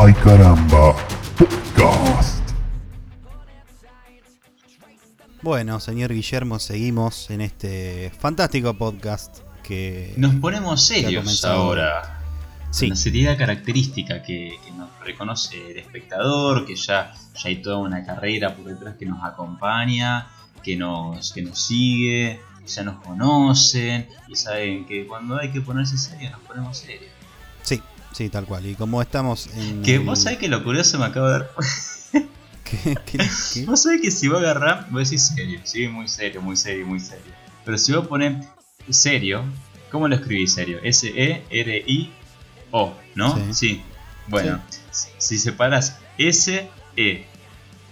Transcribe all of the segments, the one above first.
Ay caramba, podcast. Bueno, señor Guillermo, seguimos en este fantástico podcast que... Nos ponemos serios ahora. Sí, Una seriedad característica que, que nos reconoce el espectador, que ya, ya hay toda una carrera por detrás que nos acompaña, que nos, que nos sigue, ya nos conocen y saben que cuando hay que ponerse serio nos ponemos serios. Sí, tal cual. Y como estamos en... Que el- vos sabés que lo curioso me acabo de dar. ¿Qué- qué- qué? Vos sabés que si vos agarrás, vos decís serio, sí, muy serio, muy serio, muy serio. Pero si vos ponés serio, ¿cómo lo escribís serio? E S-E-R-I-O, ¿no? Sí. Bueno, si separas S-E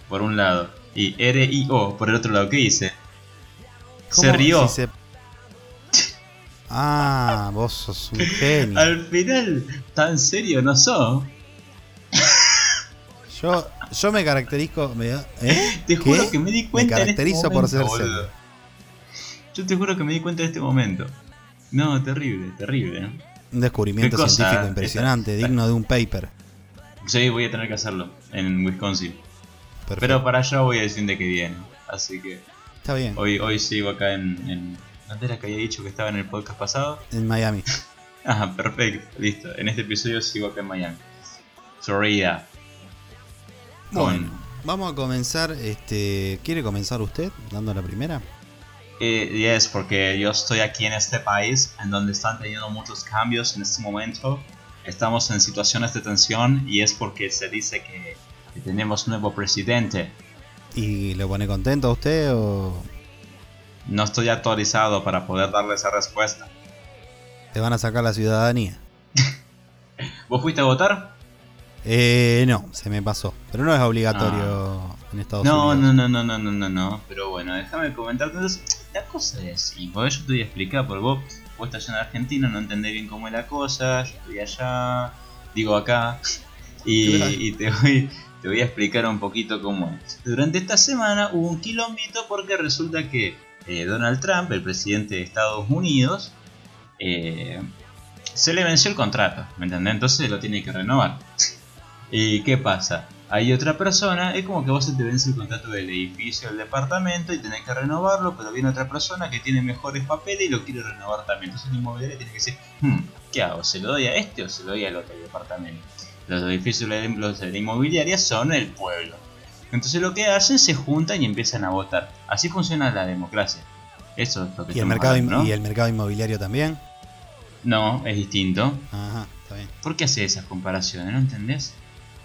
por un lado y R-I-O por el otro lado, ¿qué dice? Se ¿Cómo rió. si se- Ah, vos sos un genio. Al final, tan serio no sos. Yo, yo me caracterizo... me- ¿eh? Te juro ¿Qué? que me di Me cuenta en este caracterizo por momento, ser serio. Yo te juro que me di cuenta en este momento. No, terrible, terrible. ¿eh? Un descubrimiento ¿Qué cosa? científico impresionante, digno de un paper. Sí, voy a tener que hacerlo en Wisconsin. Perfecto. Pero para allá voy a decir de que viene. Así que Está bien. hoy, hoy sigo acá en, en... ¿Dónde era que había dicho que estaba en el podcast pasado? En Miami. Ah, perfecto, listo. En este episodio sigo acá en Miami. Florida. Bueno, vamos a comenzar. Este, ¿Quiere comenzar usted dando la primera? Eh, yes, porque yo estoy aquí en este país en donde están teniendo muchos cambios en este momento. Estamos en situaciones de tensión y es porque se dice que, que tenemos nuevo presidente. ¿Y le pone contento a usted o No estoy autorizado para poder darle esa respuesta. te van a sacar la ciudadanía? ¿Vos fuiste a votar? Eh, no, se me pasó. Pero no es obligatorio en Estados Ah. No, Unidos. no, no, no, no, no, no, no. Pero bueno, déjame comentarte. Entonces, la cosa es así, porque yo te voy a explicar, porque vos, vos estás allá en Argentina, no entendés bien cómo es la cosa, yo estoy allá, digo acá, y, y te, voy, te voy a explicar un poquito cómo es. Durante esta semana hubo un quilombito porque resulta que eh, Donald Trump, el presidente de Estados Unidos, eh, se le venció el contrato, ¿me entendés? Entonces lo tiene que renovar. ¿Y qué pasa? Hay otra persona, es como que vos se te vence el contrato del edificio, del departamento y tenés que renovarlo, pero viene otra persona que tiene mejores papeles y lo quiere renovar también. Entonces el inmobiliario tiene que decir, hmm, ¿qué hago? ¿Se lo doy a este o se lo doy al otro departamento? Los edificios de la inmobiliaria son el pueblo. Entonces lo que hacen se juntan y empiezan a votar. Así funciona la democracia. Eso es lo que ¿Y el, mercado, hablando, im- ¿no? ¿Y el mercado inmobiliario también? No, es distinto. Ajá, está bien. ¿Por qué hace esas comparaciones? ¿No entendés?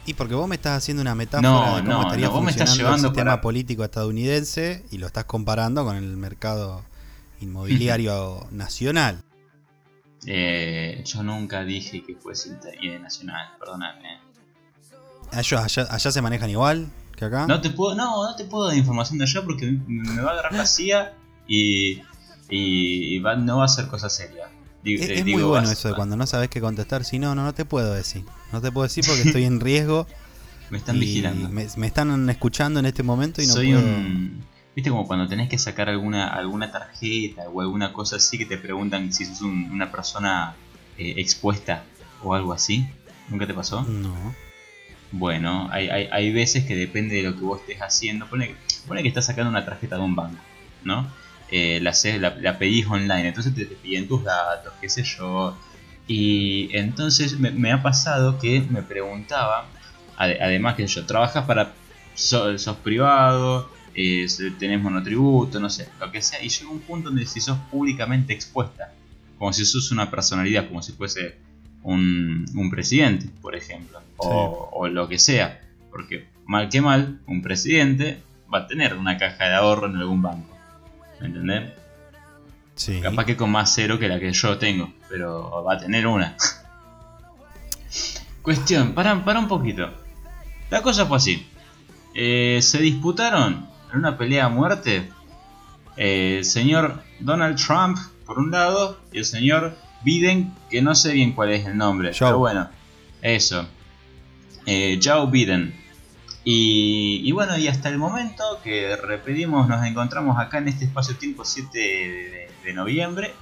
Y porque vos me estás haciendo una metáfora No, de cómo no, estaría no, vos me estás funcionando el sistema para- político estadounidense y lo estás comparando con el mercado inmobiliario nacional. Eh, yo nunca dije que fuese nacional, perdóname. Allá, allá, allá se manejan igual que acá. No te puedo, no, no te puedo dar información de allá porque me va a agarrar la CIA y, y, va- no va a ser cosa seria. Digo- Es, eh, es digo, muy bueno vas- eso de cuando no sabes qué contestar. Si no, no, no te puedo decir. No te puedo decir porque estoy en riesgo. Me están vigilando. Me, me están escuchando en este momento y no Soy puedo. un. ¿Viste como cuando tenés que sacar alguna alguna tarjeta o alguna cosa así que te preguntan si sos un- una persona eh, expuesta o algo así? ¿Nunca te pasó? No. Bueno, hay, hay, hay veces que depende de lo que vos estés haciendo. Pone, pone que estás sacando una tarjeta de un banco, ¿no? Eh, la, la, la pedís online, entonces te, te piden tus datos, qué sé yo. Y entonces me, ha pasado que me preguntaba, ade- además que yo, trabajas para, so- sos privado, eh, tenés monotributo, no sé, lo que sea. Y llega un punto donde si sos públicamente expuesta, como si sos una personalidad, como si fuese un, un presidente, por ejemplo, o, o lo que sea. Porque mal que mal, un presidente va a tener una caja de ahorro en algún banco. ¿Me entendés? Sí. Capaz que con más cero que la que yo tengo, pero va a tener una. Cuestión, para, para un poquito. La cosa fue así. Eh, se disputaron en una pelea a muerte eh, el señor Donald Trump por un lado y el señor Biden, que no sé bien cuál es el nombre, Joe. pero bueno, eso. Eh, Joe Biden. Y, y bueno, y hasta el momento que repetimos, nos encontramos acá en este espacio-tiempo 7 de, de noviembre.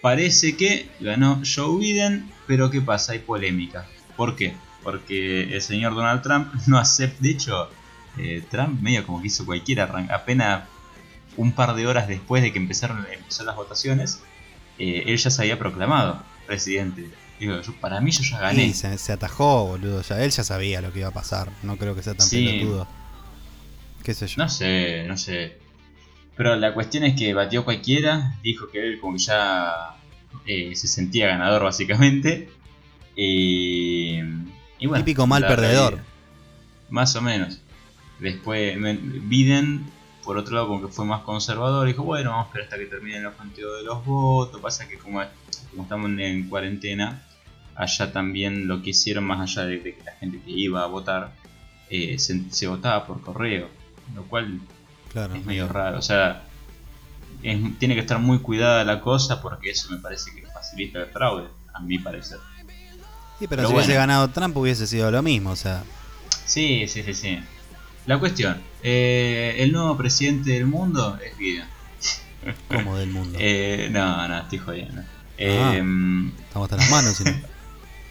Parece que ganó Joe Biden, pero ¿qué pasa? Hay polémica. ¿Por qué? porque el señor Donald Trump no acepta, de hecho, eh, Trump medio como que hizo cualquiera, apenas un par de horas después de que empezaron, empezaron las votaciones, eh, él ya se había proclamado presidente. Digo, para mí yo ya gané. Sí, se, atajó, boludo. Ya, él ya sabía lo que iba a pasar. No creo que sea tan sí. pelotudo. ¿Qué sé yo? No sé, no sé. Pero la cuestión es que batió cualquiera. Dijo que él como que ya eh, se sentía ganador básicamente. Y, y bueno, Típico mal perdedor. más o menos. Después Biden, por otro lado, como que fue más conservador. Dijo, bueno, vamos a esperar hasta que terminen los conteos de los votos. Pasa que como como estamos en cuarentena, allá también lo que hicieron, más allá de, que la gente que iba a votar, eh, se, votaba por correo, lo cual es medio raro. O sea, tiene que estar muy cuidada la cosa porque eso me parece que facilita el fraude, a mi parecer. Sí, pero, si hubiese ganado Trump hubiese sido lo mismo, o sea. Sí, sí, sí, sí. La cuestión, eh, el nuevo presidente del mundo es Biden. ¿Cómo del mundo? Eh, no, no, estoy jodiendo. Ah, em, estamos hasta las manos.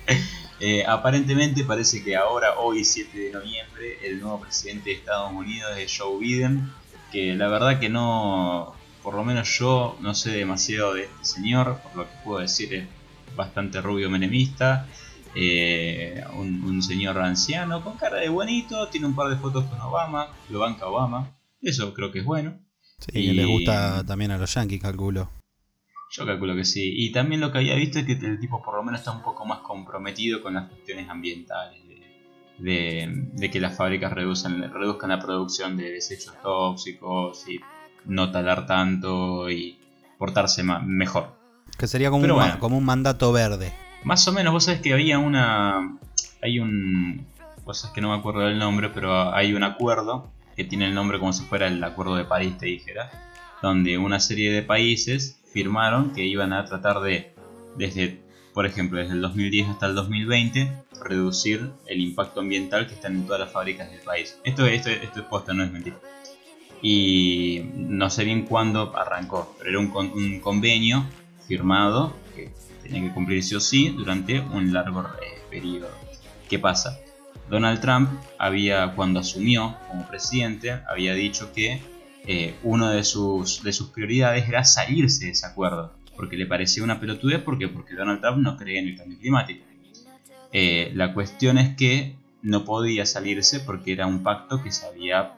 eh, aparentemente parece que ahora, hoy 7 de noviembre, el nuevo presidente de Estados Unidos es Joe Biden, que la verdad que no, por lo menos yo no sé demasiado de este señor, por lo que puedo decir es bastante rubio menemista, eh, un, señor anciano con cara de bonito, tiene un par de fotos con Obama, lo banca Obama, eso creo que es bueno. Sí, y le gusta también a los yankees, calculo. Yo calculo que sí. Y también lo que había visto es que el tipo por lo menos está un poco más comprometido con las cuestiones ambientales. De, que las fábricas reduzcan, reduzcan la producción de desechos tóxicos y no talar tanto y portarse mejor. Que sería como, un, como un mandato verde. Más o menos, vos sabés que había una... Hay un... Vos que no me acuerdo del nombre, pero hay un acuerdo que tiene el nombre como si fuera el Acuerdo de París, te dijera, donde una serie de países firmaron que iban a tratar de, desde, por ejemplo, desde el 2010 hasta el 2020, reducir el impacto ambiental que están en todas las fábricas del país. Esto, esto, esto es posta, no es mentira. Y no sé bien cuándo arrancó, pero era un, un convenio firmado que tenía que cumplir sí o sí durante un largo eh, periodo. ¿Qué pasa? Donald Trump había, cuando asumió como presidente, había dicho que eh, una de sus, de sus prioridades era salirse de ese acuerdo, porque le parecía una pelotudez, porque porque Donald Trump no creía en el cambio climático. Eh, la cuestión es que no podía salirse porque era un pacto que se había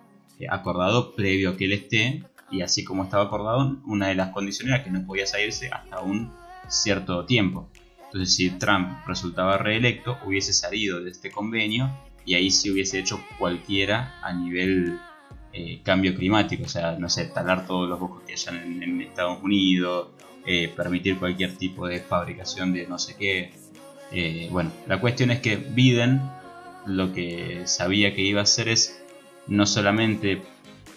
acordado previo a que él esté, y así como estaba acordado, una de las condiciones era que no podía salirse hasta un cierto tiempo. Entonces, si Trump resultaba reelecto, hubiese salido de este convenio y ahí se hubiese hecho cualquiera a nivel eh, cambio climático, o sea, no sé, talar todos los bosques que hayan en, Estados Unidos, eh, permitir cualquier tipo de fabricación de no sé qué. Eh, bueno, la cuestión es que Biden lo que sabía que iba a hacer es no solamente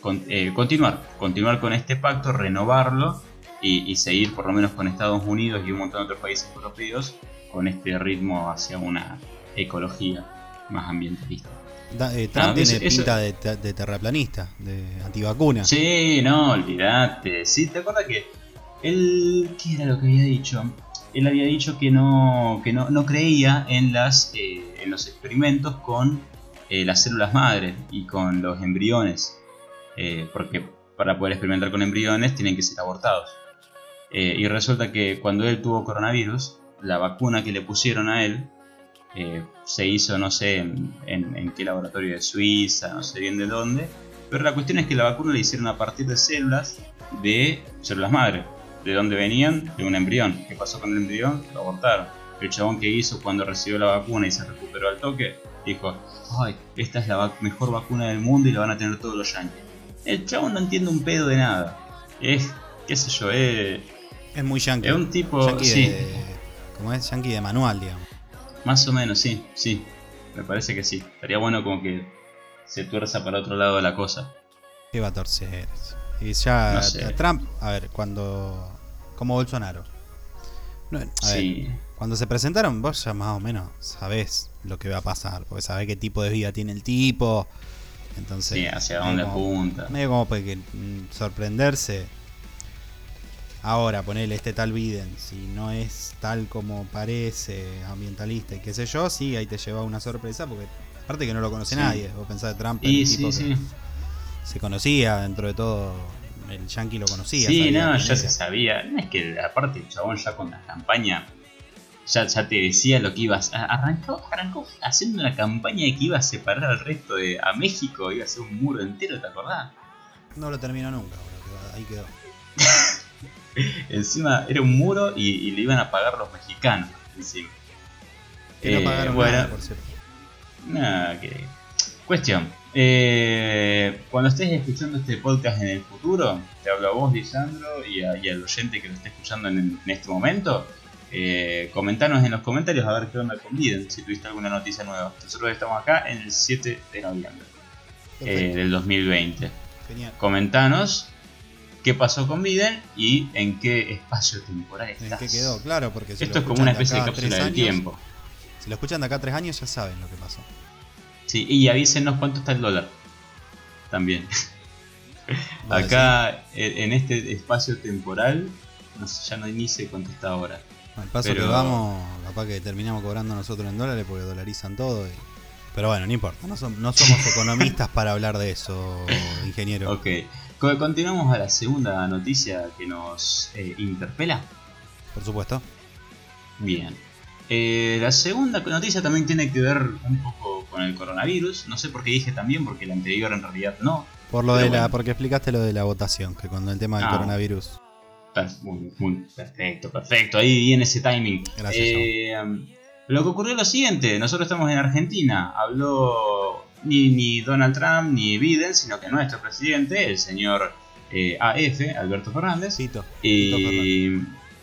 continuar, continuar con este pacto, renovarlo y, y, seguir por lo menos con Estados Unidos y un montón de otros países europeos con este ritmo hacia una ecología más ambientalista. Eh, Trump tiene pinta de, terraplanista, de antivacuna. Sí, no, olvídate. Sí, ¿te acuerdas que él. ¿Qué era lo que había dicho? Él había dicho que no, que no, creía en, las, eh, en los experimentos con eh, las células madre y con los embriones. porque para poder experimentar con embriones tienen que ser abortados. Y resulta que cuando él tuvo coronavirus, la vacuna que le pusieron a él eh, se hizo, no sé, en, qué laboratorio de Suiza, no sé bien de dónde. Pero la cuestión es que la vacuna la hicieron a partir de células de células madre. ¿De dónde venían? De un embrión. ¿Qué pasó con el embrión? Lo abortaron. El chabón que hizo cuando recibió la vacuna y se recuperó al toque, dijo, ay, esta es la mejor vacuna del mundo y la van a tener todos los años. El chabón no entiende un pedo de nada. Es, qué sé yo, es... Es muy yankee. Es un tipo... sí. como es yankee de manual, digamos. Más o menos, sí, sí. Me parece que sí. Estaría bueno como que se tuerza para otro lado de la cosa. ¿Qué va a torcer? Y ya Trump, a ver, cuando... Como Bolsonaro. sí. cuando se presentaron, vos ya más o menos sabés lo que va a pasar, porque sabés qué tipo de vida tiene el tipo. Entonces, sí, hacia dónde apunta. Medio como que mm, sorprenderse. Ahora, ponele este tal Biden, si no es tal como parece, ambientalista y qué sé yo, sí, ahí te lleva una sorpresa, porque aparte que no lo conoce nadie. Vos pensás de Trump, y, tipo sí, se conocía dentro de todo, el yankee lo conocía. Sí, no, ya se sabía. No es que aparte el chabón ya con la campaña ya, ya te decía lo que ibas. Arrancó, arrancó haciendo una campaña de que iba a separar al resto de. a México, iba a ser un muro entero, ¿te acordás? No lo terminó nunca, bro, ahí quedó. encima era un muro y, le iban a pagar los mexicanos. Encima. Que no eh, nada, por cierto. Nada, que. Cuestión. Eh, cuando estés escuchando este podcast en el futuro, te hablo a vos, Lisandro, y, y al oyente que lo esté escuchando en, en este momento. Eh, comentanos en los comentarios a ver qué onda con Biden, si tuviste alguna noticia nueva. Nosotros estamos acá en el 7 de noviembre eh, del 2020. Genial. Comentanos qué pasó con Biden y en qué espacio temporal estás. En qué quedó, claro, porque esto es como una especie de cápsula del tiempo. Si lo escuchan de acá a tres años ya saben lo que pasó. Sí, y avísenos cuánto está el dólar. También. acá en este espacio temporal no sé, ya no ni sé cuánto está ahora. Al paso que vamos, capaz que terminamos cobrando nosotros en dólares porque dolarizan todo. Pero bueno, no importa, no, somos economistas para hablar de eso, ingeniero. Ok, continuamos a la segunda noticia que nos eh, interpela. Por supuesto. Bien. Eh, la segunda noticia también tiene que ver un poco con el coronavirus. No sé por qué dije también, porque la anterior en realidad no. Por lo de la, porque explicaste lo de la votación, que cuando el tema del ah. coronavirus perfecto, perfecto. Ahí viene ese timing. Eh, lo que ocurrió es lo siguiente: nosotros estamos en Argentina. Habló ni, ni Donald Trump ni Biden, sino que nuestro presidente, el señor eh, AF, Alberto Fernández. y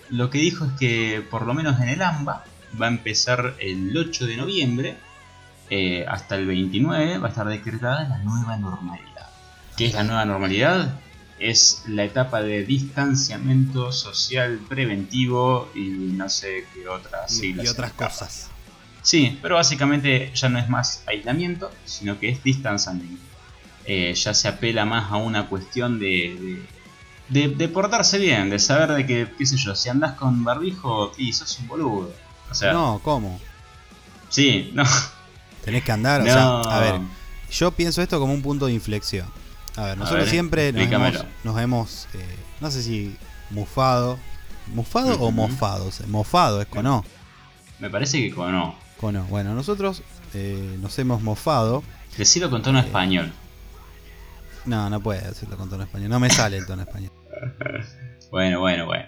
lo que dijo es que, por lo menos en el AMBA, va a empezar el 8 de noviembre. Eh, hasta el 29 va a estar decretada la nueva normalidad. ¿Qué es la nueva normalidad? es la etapa de distanciamiento social preventivo y no sé qué otras siglas. Y otras cosas. Sí, pero básicamente ya no es más aislamiento, sino que es distanciamiento. Eh, ya se apela más a una cuestión de, de, portarse bien, de saber de que, qué sé yo, si andas con barbijo, y sos un boludo. O sea, no, ¿cómo? Sí, no. Tenés que andar, o sea, a ver, yo pienso esto como un punto de inflexión. A ver, nosotros siempre nos hemos, eh, no sé si mufado. ¿Mufado o mofado? mofado es con O. Me parece que con O. O. Bueno, nosotros eh, nos hemos mofado. Decirlo con tono eh, español. No, no puede decirlo con tono español. No me sale el tono español. bueno, bueno, bueno.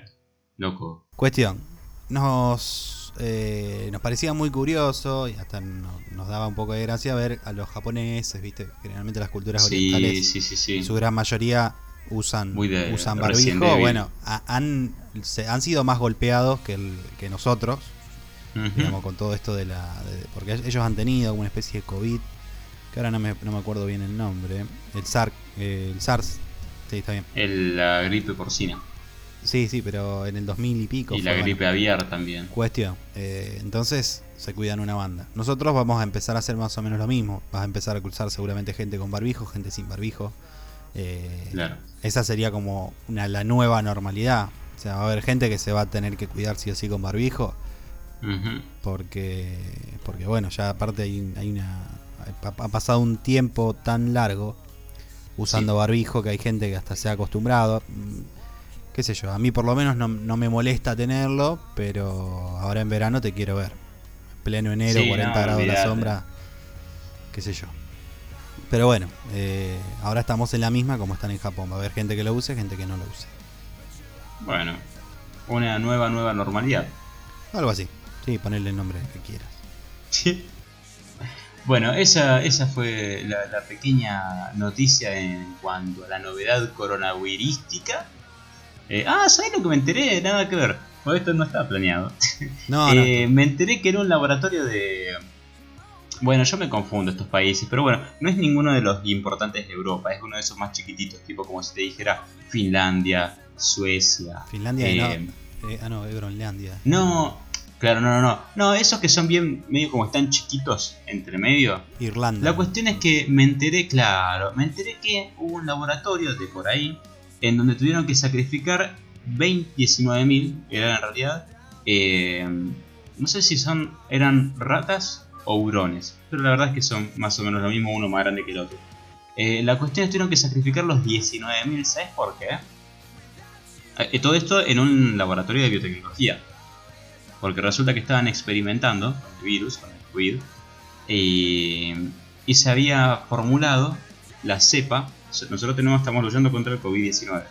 Loco. Cuestión. Nos eh, nos parecía muy curioso y hasta nos daba un poco de gracia ver a los japoneses, ¿viste? Generalmente las culturas orientales, en su gran mayoría usan, usan barbijo. Bueno, han, han sido más golpeados que, que nosotros, digamos, con todo esto de la. porque ellos han tenido una especie de COVID, que ahora no me, no me acuerdo bien el nombre, el SARS, el SARS, sí, está bien. El, la gripe porcina. Sí, sí, pero en el 2000 y pico. Y la gripe aviar también. Cuestión. Eh, entonces se cuidan una banda. Nosotros vamos a empezar a hacer más o menos lo mismo. Vas a empezar a cruzar seguramente gente con barbijo, gente sin barbijo. Eh, claro. Esa sería como una, la nueva normalidad. O sea, va a haber gente que se va a tener que cuidar sí o sí con barbijo. Porque, porque bueno, ya aparte hay, hay una... Ha pasado un tiempo tan largo usando barbijo que hay gente que hasta se ha acostumbrado qué sé yo, a mí por lo menos no, me molesta tenerlo, pero ahora en verano te quiero ver. Pleno enero, 40 grados la sombra, qué sé yo. Pero bueno, eh, ahora estamos en la misma como están en Japón. Va a haber gente que lo use, gente que no lo use. Bueno, una nueva, nueva normalidad. Algo así. Sí, ponerle el nombre que quieras. Sí. Bueno, esa, esa fue la, la, pequeña noticia en cuanto a la novedad coronavirística. Eh, ah, ¿sabes lo que me enteré? Nada que ver. esto no estaba planeado. No, eh, Me enteré que era un laboratorio de. Bueno, yo me confundo estos países, pero bueno, no es ninguno de los importantes de Europa, es uno de esos más chiquititos, tipo como si te dijera Finlandia, Suecia. Finlandia eh, no. Eh, ah, no, Groenlandia. No, claro, no, no, no. No, esos que son bien, medio como están chiquitos entre medio. Irlanda. La cuestión es que me enteré, claro, me enteré que hubo un laboratorio de por ahí en donde tuvieron que sacrificar 19.000, era en realidad. Eh, no sé si son eran ratas o hurones, pero la verdad es que son más o menos lo mismo, uno más grande que el otro. Eh, la cuestión es que tuvieron que sacrificar los 19.000, ¿sabes por qué? Eh, todo esto en un laboratorio de biotecnología. Porque resulta que estaban experimentando con el virus, con el COVID, y se había formulado la cepa. Nosotros tenemos, estamos luchando contra el COVID-19.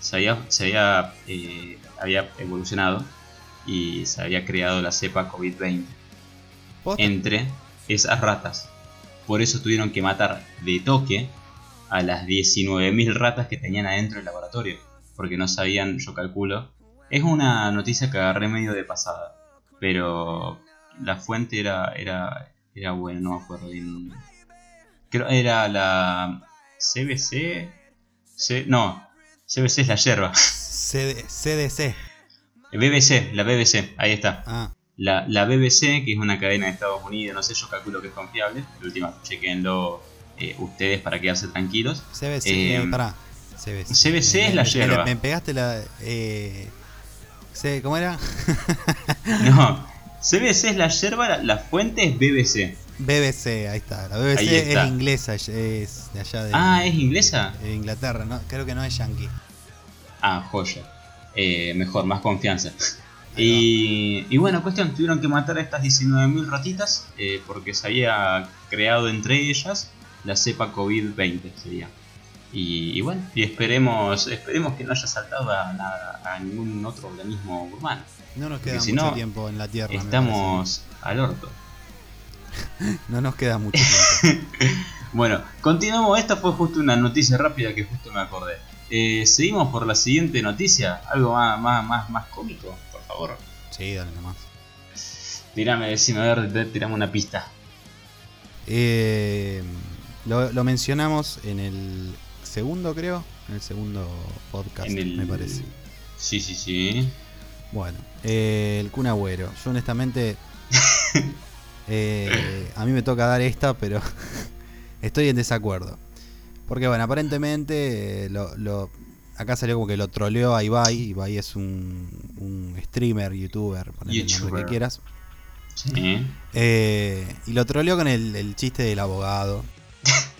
Se había, se había, eh, había evolucionado y se había creado la cepa COVID-20 entre esas ratas. Por eso tuvieron que matar de toque a las 19.000 ratas que tenían adentro del laboratorio. Porque no sabían, yo calculo. Es una noticia que agarré medio de pasada. Pero la fuente era, era, era buena, no me acuerdo bien. Creo era la CBC. no, CBC es la yerba. CDC. BBC, la BBC, ahí está. Ah. La, la, BBC, que es una cadena de Estados Unidos, no sé, yo calculo que es confiable. De última, chequenlo eh, ustedes para quedarse tranquilos. CBC, eh, eh pará. CBC, CBC es la yerba. Me, pegaste la. ¿Cómo era? no, CBC es la yerba, la, fuente es BBC. BBC, ahí está. La BBC es inglesa, es de allá de. Ah, ¿es inglesa? De Inglaterra, no, creo que no es yankee. Ah, joya. Eh, mejor, más confianza. Y, y, bueno, cuestión, tuvieron que matar a estas 19.000 ratitas eh, porque se había creado entre ellas la cepa COVID-20 sería. Y, bueno, y esperemos esperemos que no haya saltado a, ningún otro organismo humano. No nos queda mucho tiempo en la Tierra. Estamos al orto. no nos queda mucho tiempo. bueno, continuamos. Esta fue justo una noticia rápida que justo me acordé. Eh, seguimos por la siguiente noticia. Algo más, más, más, más cómico, por favor. Sí, dale nomás. Tirame, decime, a ver, tirame una pista. Eh, lo, mencionamos en el segundo, creo. En el segundo podcast, me parece. Sí, sí, sí. Bueno, eh, el Kun Agüero. Yo honestamente... Eh, a mí me toca dar esta, pero estoy en desacuerdo. Porque bueno, aparentemente eh, lo, acá salió como que lo troleó a Ibai. Ibai es un, un streamer, youtuber, ponle el nombre que quieras. Sí. Eh, y lo troleó con el, chiste del abogado.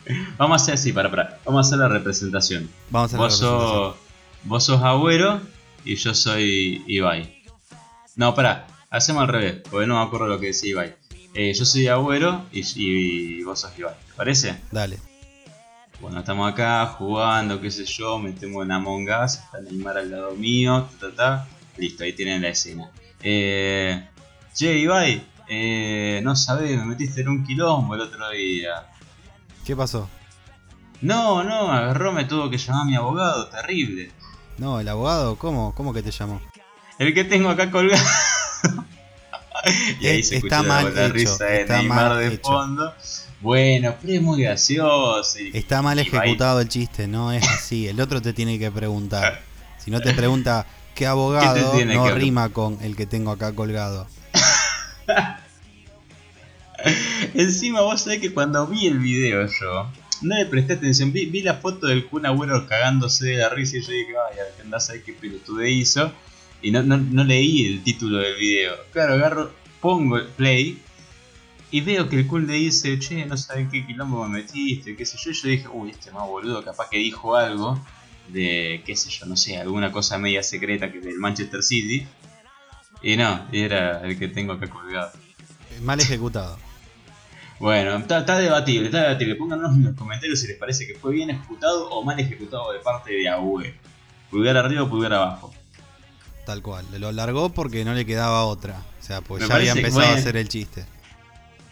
Vamos a hacer así, para, para. Vamos a hacer la representación. Vamos a hacer vos la representación. Sos, vos sos Agüero y yo soy Ibai. No, para, hacemos al revés, porque no me acuerdo lo que decía Ibai. Eh, yo soy Agüero y, vos sos Ibai. ¿Te parece? Dale. Bueno, estamos acá jugando, qué sé yo, metemos en Among Us, está Neymar al lado mío, ta, ta, ta. Listo, ahí tienen la escena. Eh, che, Ibai, eh, no sabés, me metiste en un quilombo el otro día. ¿Qué pasó? No, no, agarró, me tuvo que llamar a mi abogado, terrible. No, el abogado, ¿cómo? ¿Cómo que te llamó? El que tengo acá colgado. y ahí se está mal la risa de Neymar de fondo. Bueno, pero es muy gracioso. está mal ejecutado el chiste, no es así. El otro te tiene que preguntar. Si no te pregunta qué abogado, no rima con el que tengo acá colgado. Encima vos sabés que cuando vi el video yo, no le presté atención, vi, la foto del Kun Agüero cagándose de la risa y yo dije, vaya, andás a ver qué pelotude hizo. Y no, no, no leí el título del video. Claro, agarro, pongo el play y veo que el cool le dice, che, no sabes qué quilombo me metiste, qué sé yo. Y yo dije, uy, este más boludo, capaz que dijo algo de, qué sé yo, no sé, alguna cosa media secreta que del Manchester City. Y no, era el que tengo acá colgado. Mal ejecutado. Bueno, está, debatible, está debatible. Pónganos en los comentarios si les parece que fue bien ejecutado o mal ejecutado de parte de AUE. Pulgar arriba o pulgar abajo. Tal cual, lo alargó porque no le quedaba otra. O sea, pues ya había empezado a hacer el chiste.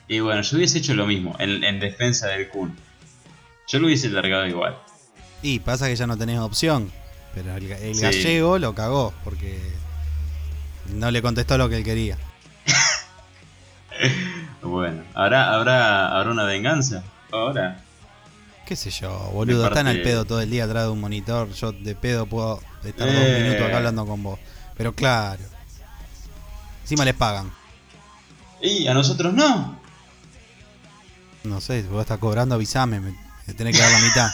Y bueno, yo hubiese hecho lo mismo en, defensa del Kun. Yo lo hubiese largado igual. Y pasa que ya no tenés opción. Pero el, gallego lo cagó porque no le contestó lo que él quería. bueno, ¿habrá, habrá, ¿habrá una venganza ahora? ¿Qué sé yo, boludo? Están al pedo todo el día atrás de un monitor. Yo de pedo puedo estar dos eh. minutos acá hablando con vos. Pero claro. Encima les pagan. Y a nosotros no. No sé, si vos estás cobrando, avísame, me, tenés que dar la mitad.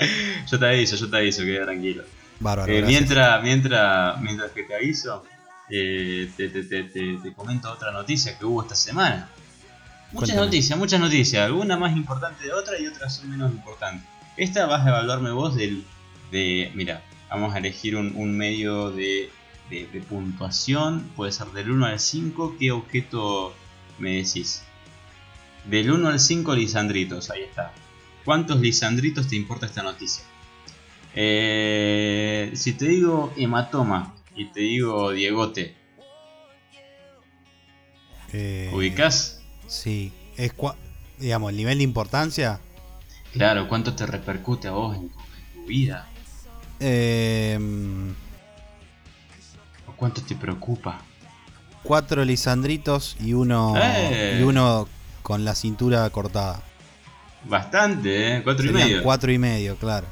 yo te aviso, yo te aviso, queda tranquilo. Bárbaro. Eh, mientras, mientras, mientras que te aviso, eh, te, te, te, te, comento otra noticia que hubo esta semana. Muchas noticias, muchas noticias. Algunas más importantes de otra y otras son menos importantes. Esta vas a evaluarme vos del. De, mira, vamos a elegir un, un medio de, de, de, puntuación. Puede ser del 1 al 5. ¿Qué objeto me decís? Del 1 al 5, lisandritos. Ahí está. ¿Cuántos lisandritos te importa esta noticia? Eh, si te digo hematoma y te digo Diegote, eh, ¿ubicas? Sí, es digamos, el nivel de importancia. Claro, ¿cuánto te repercute a vos en tu, vida? Eh, ¿O cuánto te preocupa? Cuatro lisandritos y uno, y uno con la cintura cortada. Bastante, ¿eh? Cuatro y medio. Cuatro y medio, claro.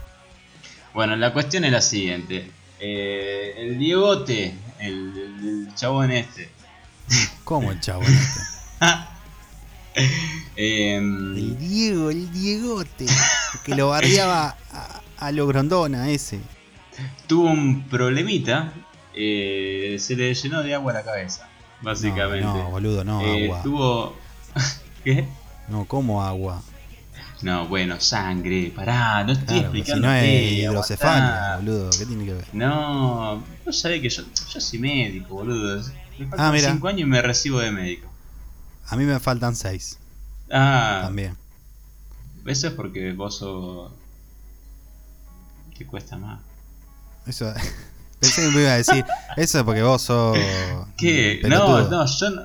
Bueno, la cuestión es la siguiente. Eh, el Diegote, el, el, chabón este. ¿Cómo el chabón este? Em, el Diego, el Diegote. Que lo bardeaba a, lo grondona ese. Tuvo un problemita. Eh, se le llenó de agua la cabeza. Básicamente. No, boludo, no, eh, agua. Tuvo. ¿Qué? No, ¿cómo agua? No, bueno, sangre, pará, no estoy explicando. Si no es hidrocefalia, boludo, ¿qué tiene que ver? No, vos sabés que yo, yo soy médico, boludo. Me faltan 5 ah, años y me recibo de médico. A mí me faltan 6. Ah. También. Eso es porque vos sos. ¿Qué cuesta más? Eso. Pensé que me iba a decir. Eso es porque vos sos. ¿Qué? No, no, yo no.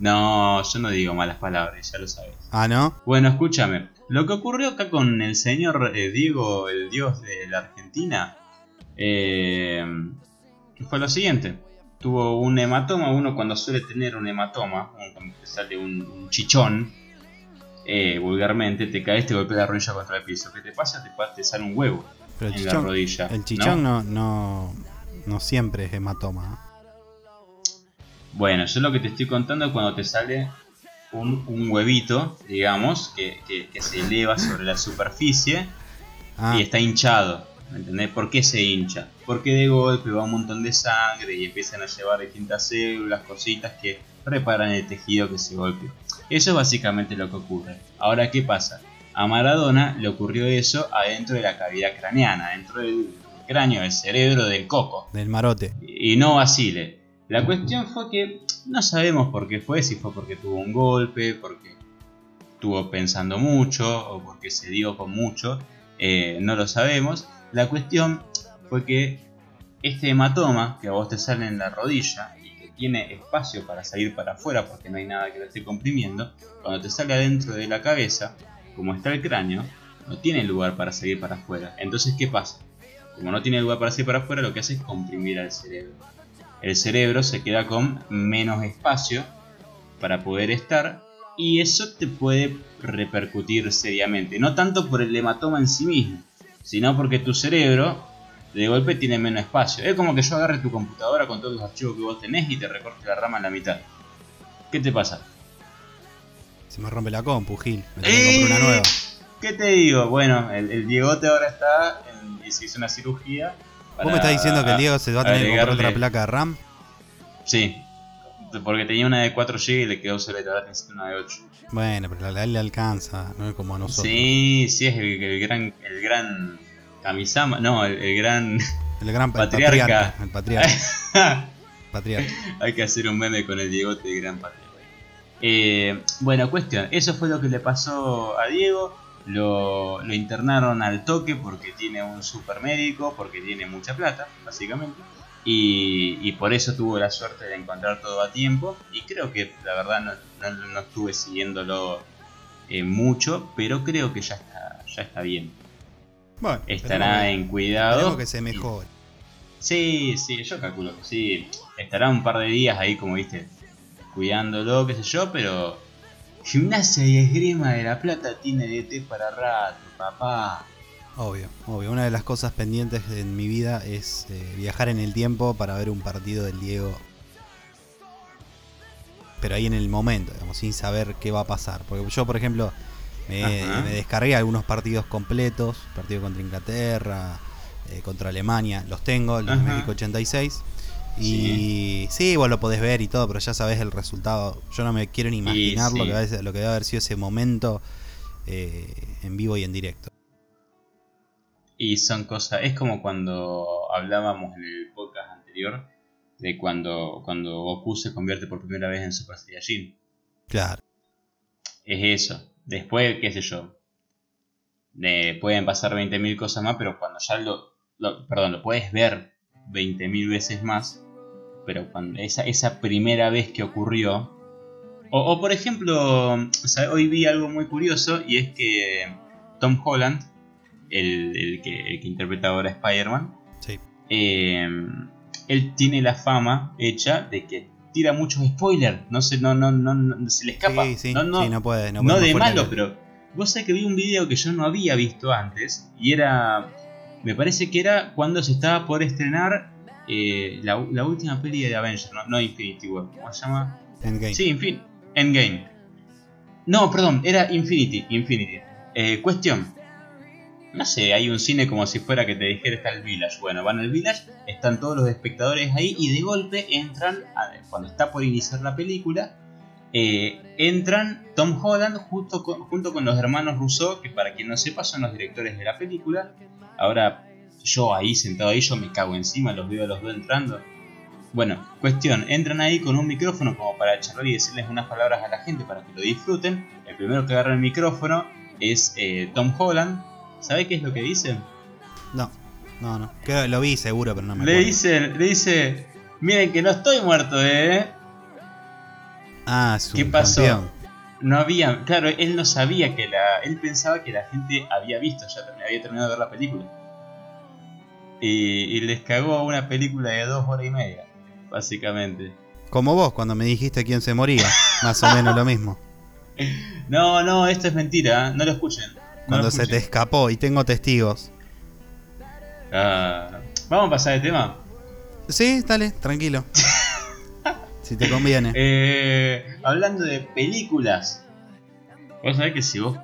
No, yo no digo malas palabras, ya lo sabes. Ah, ¿no? Bueno, escúchame. Lo que ocurrió acá con el señor eh, Diego, el dios de la Argentina, eh, fue lo siguiente. Tuvo un hematoma, uno cuando suele tener un hematoma, cuando te sale un, chichón, eh, vulgarmente, te caes, te golpea la rodilla contra el piso. ¿Qué te pasa? Te, te sale un huevo en la rodilla. El chichón ¿no? No, no, siempre es hematoma. Bueno, yo lo que te estoy contando es cuando te sale un, huevito, digamos, que, se eleva sobre la superficie ah. y está hinchado. ¿Me entendés? ¿Por qué se hincha? Porque de golpe va un montón de sangre y empiezan a llevar distintas células, cositas que reparan el tejido que se golpeó. Eso es básicamente lo que ocurre. Ahora, ¿qué pasa? A Maradona le ocurrió eso adentro de la cavidad craneana, dentro del cráneo, del cerebro, del coco. Del marote. Y no vacile. La cuestión fue que no sabemos por qué fue, si fue porque tuvo un golpe, porque estuvo pensando mucho o porque se dio con mucho, eh, no lo sabemos. La cuestión fue que este hematoma que a vos te sale en la rodilla y que tiene espacio para salir para afuera porque no hay nada que lo esté comprimiendo, cuando te sale adentro de la cabeza, como está el cráneo, no tiene lugar para salir para afuera. Entonces, ¿qué pasa? Como no tiene lugar para salir para afuera, lo que hace es comprimir al cerebro el cerebro se queda con menos espacio para poder estar y eso te puede repercutir seriamente. No tanto por el hematoma en sí mismo, sino porque tu cerebro de golpe tiene menos espacio. Es como que yo agarre tu computadora con todos los archivos que vos tenés y te recorte la rama en la mitad. ¿Qué te pasa? Se me rompe la compu, Gil. Me tengo que comprar una nueva. ¿Qué te digo? Bueno, el, Diegote ahora está y se hizo una cirugía ¿Vos me estás diciendo que el Diego se va a tener que comprar otra placa de RAM? Sí, porque tenía una de 4 GB y le quedó obsoleta, ahora necesita una de 8. Bueno, pero la le alcanza, no es como a nosotros. Sí, sí, es el, gran el gran Kamisama, no, el, gran el gran patriarca. El patriarca. patriarca. Hay que hacer un meme con el Diegote de gran patriarca. Eh, bueno, cuestión, eso fue lo que le pasó a Diego lo, internaron al toque porque tiene un super médico, porque tiene mucha plata, básicamente. Y, por eso tuvo la suerte de encontrar todo a tiempo. Y creo que la verdad no, estuve siguiéndolo eh, mucho, pero creo que ya está, ya está bien. Bueno, estará en cuidado. que se mejore. Sí, sí, yo calculo que sí. Estará un par de días ahí, como viste, cuidándolo, qué sé yo, pero Gimnasia y esgrima de la plata tiene DT para rato, papá. Obvio, obvio. Una de las cosas pendientes en mi vida es eh, viajar en el tiempo para ver un partido del Diego. Pero ahí en el momento, digamos, sin saber qué va a pasar. Porque yo, por ejemplo, me, descargué algunos partidos completos. Partido contra Inglaterra, eh, contra Alemania, los tengo, los de México 86. Y sí. vos lo podés ver y todo, pero ya sabés el resultado. Yo no me quiero ni imaginar lo, que lo que debe haber sido ese momento eh, en vivo y en directo. Y son cosas, es como cuando hablábamos en el podcast anterior de cuando, cuando Goku se convierte por primera vez en Super Saiyajin. Claro. Es eso. Después, qué sé yo. pueden pasar 20.000 cosas más, pero cuando ya lo, Perdón, lo puedes ver 20.000 veces más, pero cuando esa, esa primera vez que ocurrió... O, por ejemplo, hoy vi algo muy curioso y es que Tom Holland, el, que, interpreta ahora a Spider-Man, sí. eh, él tiene la fama hecha de que tira muchos spoilers. No se, no, no, no, se le escapa. Sí, sí, no, no, puede. No, de malo, pero vos sabés que vi un video que yo no había visto antes y era. Me parece que era cuando se estaba por estrenar eh, la, última peli de Avengers, no, Infinity War. ¿Cómo se llama? Endgame. Sí, fin, Endgame. No, perdón, era Infinity. Infinity. Eh, cuestión no sé, hay un cine como si fuera que te dijera está el Village. Bueno, van al Village, están todos los espectadores ahí y de golpe entran, cuando está por iniciar la película, eh, entran Tom Holland junto con, junto con los hermanos Rousseau, que para quien no sepa son los directores de la película. Ahora yo ahí sentado ahí, yo me cago encima, los veo a los dos entrando. Bueno, cuestión, entran ahí con un micrófono como para charlar y decirles unas palabras a la gente para que lo disfruten. El primero que agarra el micrófono es eh, Tom Holland, ¿Sabe qué es lo que dice? No, no, no. lo vi seguro, pero no me le Dice, le dice, miren que no estoy muerto, ¿eh? Ah, su ¿Qué pasó? No había, claro, él no sabía que la, él pensaba que la gente había visto, ya había terminado de ver la película. Y, y les cagó una película de dos horas y media, básicamente. Como vos, cuando me dijiste quién se moría, más o menos lo mismo. No, no, esto es mentira, ¿eh? no lo escuchen. Cuando se te escapó y tengo testigos. Ah, ¿Vamos a pasar de tema? Sí, dale, tranquilo. si te conviene. Eh, hablando de películas. Vos sabés que si vos.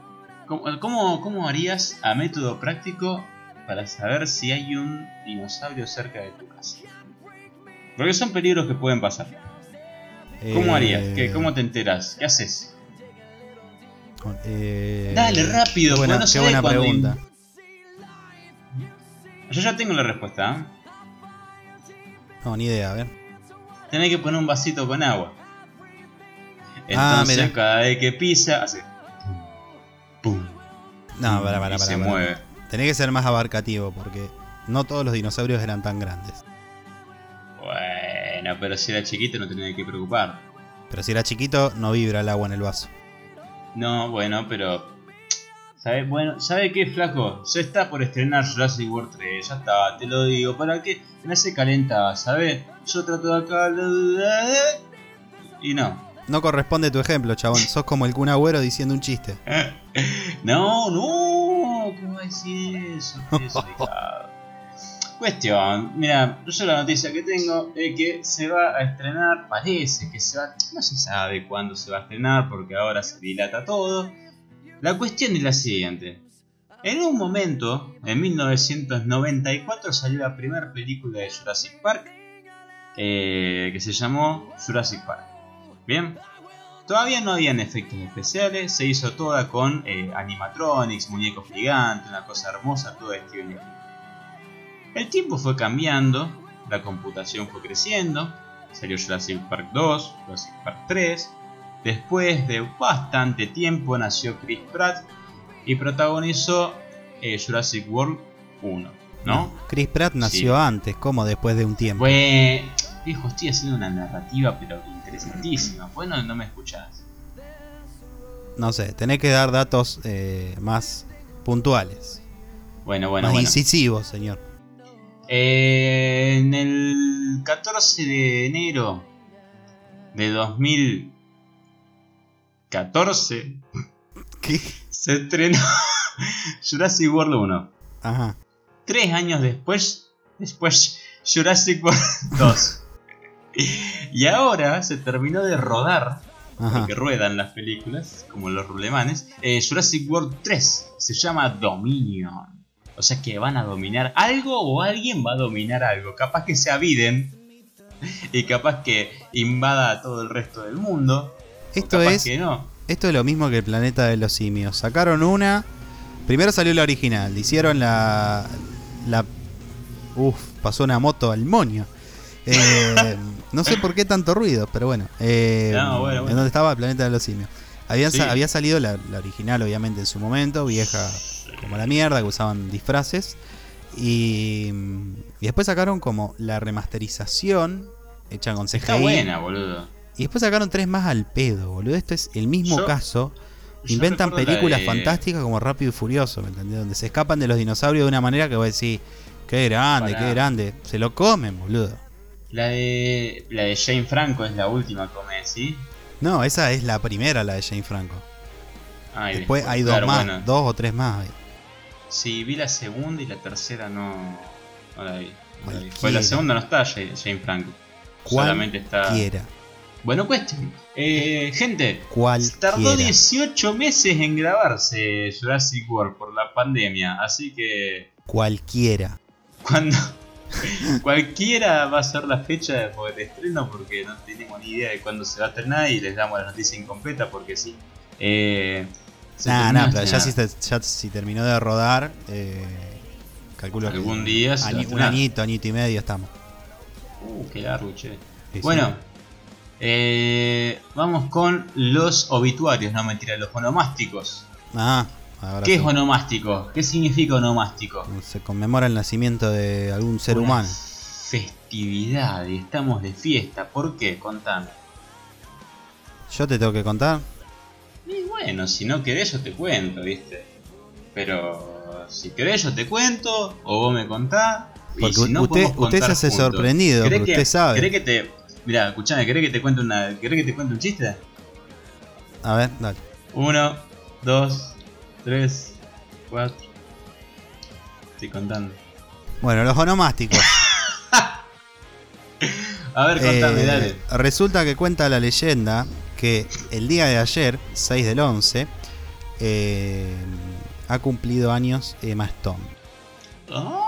¿cómo, ¿Cómo, harías a método práctico para saber si hay un dinosaurio cerca de tu casa? Porque son peligros que pueden pasar. ¿Cómo harías? ¿Qué, ¿Cómo te enteras? ¿Qué haces? Eh, Dale, rápido, qué buena, buena pregunta. Yo ya tengo la respuesta. ¿eh? No, ni idea, a ver. Tenés que poner un vasito con agua. Ah, Entonces, cada vez que pisa, hace. ¡Pum! No, para, para, para. Se mueve. Tenés que ser más abarcativo porque no todos los dinosaurios eran tan grandes. Bueno, pero si era chiquito no tenía que preocupar. Pero si era chiquito, no vibra el agua en el vaso. No, bueno, pero. ¿Sabe? Bueno, ¿sabe qué, flaco? Se está por estrenar Jurassic World 3, ya está, te lo digo. ¿Para qué? Me hace calentar, ¿sabes? Yo trato de acá. Y no. No corresponde tu ejemplo, chabón. Sos como el Kun Agüero diciendo un chiste. no, no. Cuestión, mira, yo la noticia que tengo es que se va a estrenar, parece que se va, no se sabe cuándo se va a estrenar porque ahora se dilata todo. La cuestión es la siguiente. En un momento, en 1994, salió la primera película de Jurassic Park, eh, que se llamó Jurassic Park. Bien, todavía no habían efectos especiales, se hizo toda con eh, animatronics, muñecos gigantes, una cosa hermosa, todo Steven el tiempo fue cambiando, la computación fue creciendo, salió Jurassic Park 2, Jurassic Park 3, después de bastante tiempo nació Chris Pratt y protagonizó eh, Jurassic World 1, ¿no? Chris Pratt nació antes, como después de un tiempo. Pues, viejo, estoy haciendo una narrativa pero interesantísima, bueno, no me escuchás. No sé, tenés que dar datos eh, más puntuales. Bueno, bueno, más incisivos, señor. En el 14 de enero de 2014 ¿Qué? se estrenó Jurassic World 1. Ajá. Tres años después, después Jurassic World 2. Y ahora se terminó de rodar, porque ruedan las películas, como los rulemanes, eh, Jurassic World 3. Se llama Dominion. O sea que van a dominar algo o alguien va a dominar algo. Capaz que se aviden y capaz que invada todo el resto del mundo. Esto es, esto es lo mismo que el planeta de los simios. Sacaron una. Primero salió la original. Hicieron la. la uf, pasó una moto al moño. Eh, no sé por qué tanto ruido, pero bueno. Eh, En donde estaba planeta de los simios. Había salido la, original, obviamente, en su momento, vieja como la mierda, que usaban disfraces. Y, y después sacaron como la remasterización hecha con CGI. Está buena, boludo. Y después sacaron tres más al pedo, boludo. Este es el mismo caso. Inventan películas fantásticas como Rápido y Furioso, ¿me entendés? Donde se escapan de los dinosaurios de una manera que voy a decir, qué grande, qué grande. Se lo comen, boludo. La de, la de Jane Franco es la última, come, ¿sí? No, esa es la primera, la de Jane Franco. después, hay dos más, dos o tres más. Sí, vi la segunda y la tercera no, no la vi. Pues la segunda no está Jane Franco. Solamente está. Quiera. Bueno, cuestión. Eh, gente, ¿Cuál tardó 18 meses en grabarse Jurassic World por la pandemia, así que. Cualquiera. Cuando. cualquiera va a ser la fecha de estreno porque no tenemos ni idea de cuándo se va a estrenar y les damos la noticia incompleta porque sí. Eh, nah, nah, pero ya si, ya si, terminó de rodar, eh, calculo algún día. un añito, añito y medio estamos. Uh, qué largo, che. bueno, eh, vamos con los obituarios, no mentira, los onomásticos. Ah, ¿Qué es onomástico? ¿Qué significa onomástico? Se conmemora el nacimiento de algún ser humano. Festividad y estamos de fiesta. ¿Por qué? Contame. ¿Yo te tengo que contar? Y bueno, si no querés yo te cuento, ¿viste? Pero si querés yo te cuento o vos me contás. Porque usted, usted se hace sorprendido, porque usted sabe. ¿Querés que te Mira, escuchame, ¿querés que te cuente una. ¿Querés que te cuente un chiste? A ver, dale. Uno, dos, tres, cuatro. Estoy contando. Bueno, los onomásticos. A ver, contame, eh, dale. Resulta que cuenta la leyenda que el día de ayer, 6 del 11, eh, ha cumplido años Emma Stone. Oh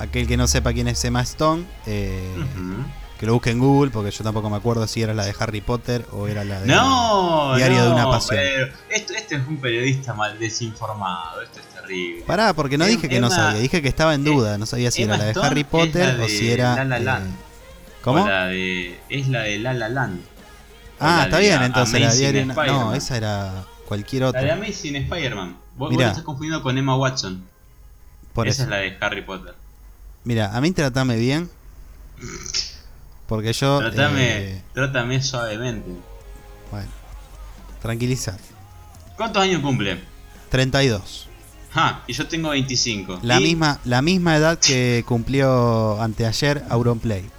aquel que no sepa quién es Emma Stone, eh, que lo busque en Google, porque yo tampoco me acuerdo si era la de Harry Potter o era la de Diario de una Pasión. esto, este es un periodista mal desinformado, esto es terrible. Pará, porque no em, dije que no sabía, dije que estaba en duda, no sabía si era la de Harry Potter o si era. La La eh, Land. ¿Cómo? La de, es la de La La Land. Ah, está bien, entonces la diario. No, esa era cualquier otra. La de Amazing Spider-Man. Vos, vos, estás confundiendo con Emma Watson. Por esa es la de Harry Potter. Mira, a mí tratame bien. Porque yo. Trátame, eh, suavemente. Bueno, tranquilizar. ¿Cuántos años cumple? 32. Ah, y yo tengo 25. La, misma, la misma edad que cumplió anteayer Auronplay.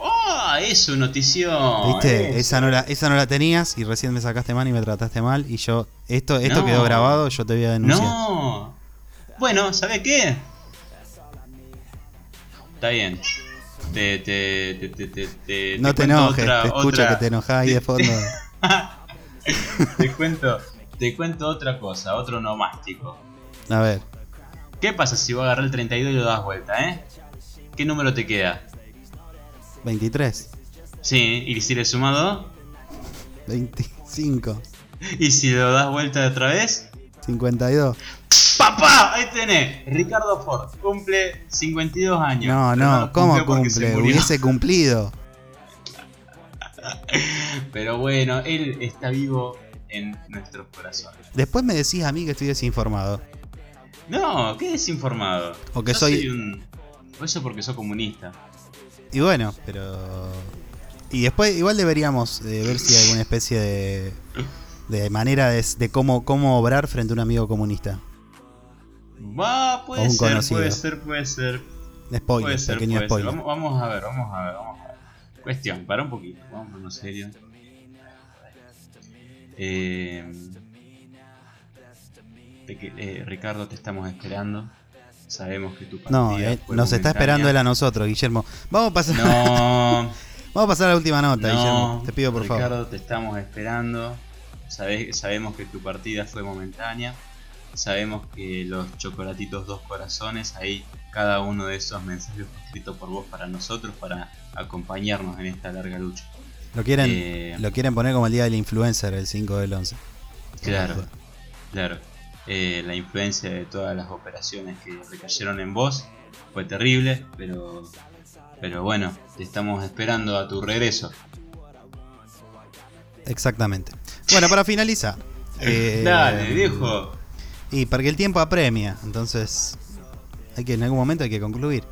¡Oh! Eso, notición. ¿Viste? Esa no, la, esa no la tenías y recién me sacaste mal y me trataste mal. Y yo, esto, esto quedó grabado, yo te voy a denunciar. No. Bueno, ¿sabes qué? Está bien. Te, te, te, te no te, enojes, te escucho que te enojas ahí de fondo. te cuento, te cuento otra cosa, otro nomástico. A ver. ¿Qué pasa si vos agarras el 32 y lo das vuelta, eh? ¿Qué número te queda? 23. Sí, ¿y si le sumado? 25. ¿Y si lo das vuelta otra vez? 52. ¡Papá! Ahí tenés. Ricardo Ford cumple 52 años. No, no, ¿cómo cumple? Hubiese cumplido. Pero bueno, él está vivo en nuestros corazones. Después me decís a mí que estoy desinformado. No, ¿qué desinformado? O que soy... un... Eso porque soy comunista. Y bueno, pero... Y después igual deberíamos eh, ver si hay alguna especie de, de manera de, de cómo, cómo obrar frente a un amigo comunista. Va, puede ser, puede ser, puede ser. Spoiler, puede ser, pequeño spoiler. Vamos, a ver, vamos a ver, vamos a ver. Cuestión, para un poquito, vamos en serio. Eh, eh, Ricardo, te estamos esperando. Sabemos que tu partida No, eh, nos está esperando él a nosotros, Guillermo. Vamos a pasar. No. vamos a pasar a la última nota, Guillermo. Te pido por favor. Ricardo, te estamos esperando. Sabemos que tu partida fue momentánea. Sabemos que los chocolatitos dos corazones, ahí cada uno de esos mensajes fue escrito por vos para nosotros, para acompañarnos en esta larga lucha. Lo quieren, eh, lo quieren poner como el día del influencer, el 5 del 11. Claro, claro. Eh, la influencia de todas las operaciones que recayeron en vos fue terrible, pero, pero bueno, te estamos esperando a tu regreso. Exactamente. Bueno, para finalizar. Eh, Dale, viejo. Y porque el tiempo apremia, entonces hay que en algún momento hay que concluir.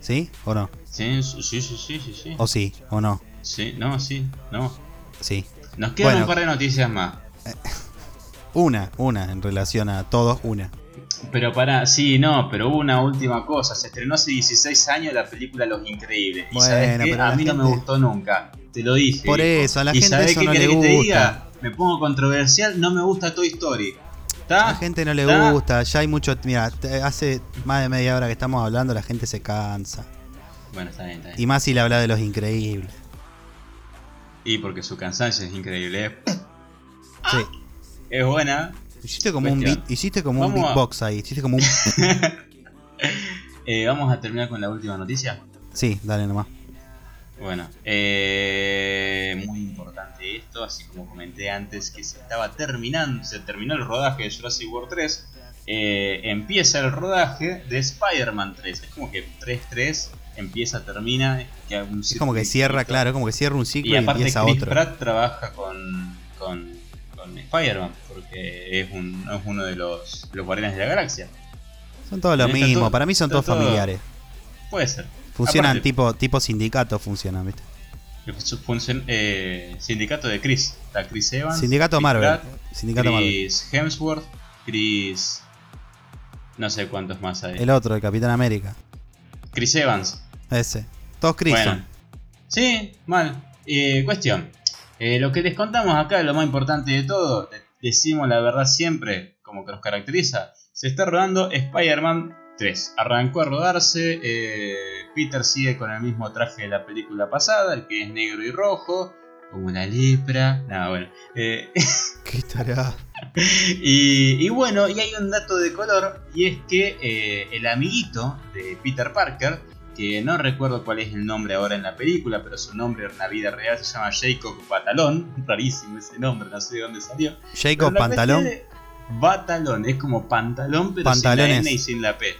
¿Sí o no? Sí, sí, sí, sí, sí, sí. O sí, o no. Sí, no, sí, no. Sí. Nos quedan un par de noticias más. Eh, una, una, en relación a todos, una. Pero para, sí, no, pero una última cosa. Se estrenó hace 16 años la película Los Increíbles. Y sabes qué? A mí no me gustó nunca. Te lo dije. Por eso, a la gente eso no le gusta. Te diga? Me pongo controversial, no me gusta Toy Story. A la gente no le gusta, ya hay mucho. Mira, hace más de media hora que estamos hablando, la gente se cansa. Bueno, está bien, está bien. Y más si le habla de los increíbles. Y porque su cansancio es increíble. ¿eh? Sí. Es buena. Hiciste como un beat, hiciste como un beatbox ahí, hiciste como un. eh, Vamos a terminar con la última noticia. Sí, dale nomás. Bueno, eh, muy importante esto, así como comenté antes que se estaba terminando, se terminó el rodaje de Jurassic World 3, eh, empieza el rodaje de Spider-Man 3, es como que 3-3 empieza, termina, es como que cierra, claro, como que cierra un ciclo y, aparte empieza Chris otro. Pratt trabaja con, con, con Spider-Man, porque es, un, es uno de los, los guardianes de la galaxia. Son todos lo mismo, para mí son todos familiares. Puede ser. Funcionan tipo, tipo sindicato, funcionan, ¿viste? Eh, sindicato de Chris. Está Chris Evans. Sindicato Marvel. sindicato Chris Hemsworth. Chris. No sé cuántos más hay. El otro, el Capitán América. Chris Evans. Ese. Todos Chris. Bueno. Sí, mal. Eh, cuestión. Eh, lo que les contamos acá, lo más importante de todo, decimos la verdad siempre, como que nos caracteriza. Se está rodando Spider-Man 3. Arrancó a rodarse. Eh, Peter sigue con el mismo traje de la película pasada, el que es negro y rojo, como una lepra. Nada, bueno. Eh, ¿Qué estará? y, y, bueno, y hay un dato de color, y es que eh, el amiguito de Peter Parker, que no recuerdo cuál es el nombre ahora en la película, pero su nombre en la vida real se llama Jacob Pantalón. Rarísimo ese nombre, no sé de dónde salió. Jacob Pantalón. Batalón, es como pantalón, pero sin la N y sin la P.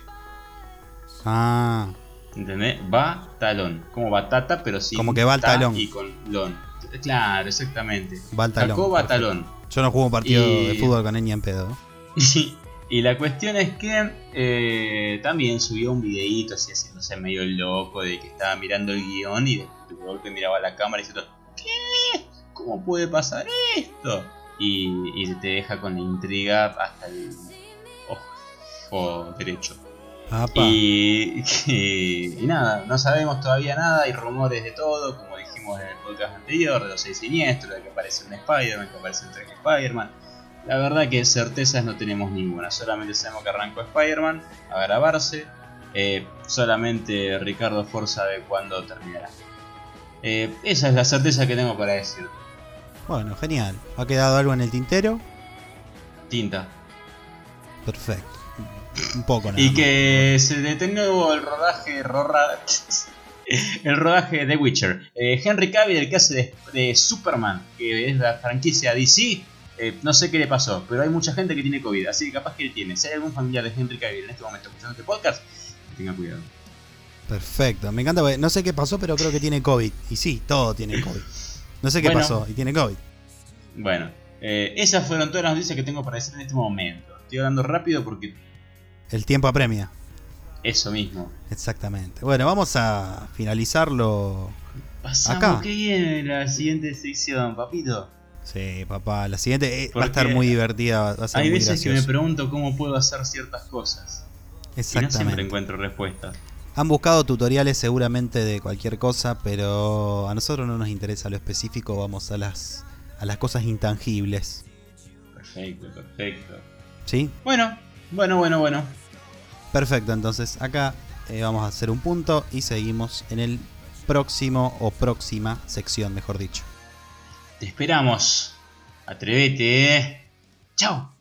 Ah. ¿Entendés? Va talón. Como batata, pero sin Como que va al talón. Y con lon. Claro, exactamente. Va al talón. Yo no juego un partido de fútbol con él en pedo. y la cuestión es que eh, también subió un videíto así haciéndose medio loco de que estaba mirando el guion y de, golpe miraba la cámara y diciendo ¿Qué? ¿Cómo puede pasar esto? Y, y te deja con la intriga hasta el ojo derecho. Y, y, nada, no sabemos todavía nada, hay rumores de todo, como dijimos en el podcast anterior, de los seis siniestros, de que aparece un Spider-Man, que aparece un traje Spider-Man. La verdad que certezas no tenemos ninguna, solamente sabemos que arrancó Spider-Man a grabarse, eh, solamente Ricardo Forza sabe cuándo terminará. Eh, esa es la certeza que tengo para decir. Bueno, genial. ¿Ha quedado algo en el tintero? Tinta. Perfecto. Un poco, Y que se detuvo el rodaje. el rodaje de Witcher. Eh, Henry Cavill, el que hace de, Superman, que es la franquicia DC, eh, no sé qué le pasó, pero hay mucha gente que tiene COVID, así que capaz que él tiene. Si hay algún familiar de Henry Cavill en este momento escuchando este podcast, tenga cuidado. Perfecto, me encanta, no sé qué pasó, pero creo que tiene COVID. Y sí, todo tiene COVID. No sé qué pasó y tiene COVID. Bueno, eh, esas fueron todas las noticias que tengo para decir en este momento. Estoy hablando rápido porque el tiempo apremia. Eso mismo. Exactamente. Bueno, vamos a finalizarlo. Pasamos acá. que viene la siguiente sección, papito. Sí, papá, la siguiente eh, va a estar muy divertida. Va a ser hay muy veces que me pregunto cómo puedo hacer ciertas cosas. Exactamente. Y no siempre encuentro respuestas. Han buscado tutoriales seguramente de cualquier cosa, pero a nosotros no nos interesa lo específico, vamos a las, a las cosas intangibles. Perfecto, perfecto. ¿Sí? Bueno, bueno, bueno, bueno. Perfecto, entonces acá eh, vamos a hacer un punto y seguimos en el próximo o próxima sección, mejor dicho. Te esperamos. Atrévete. Chao.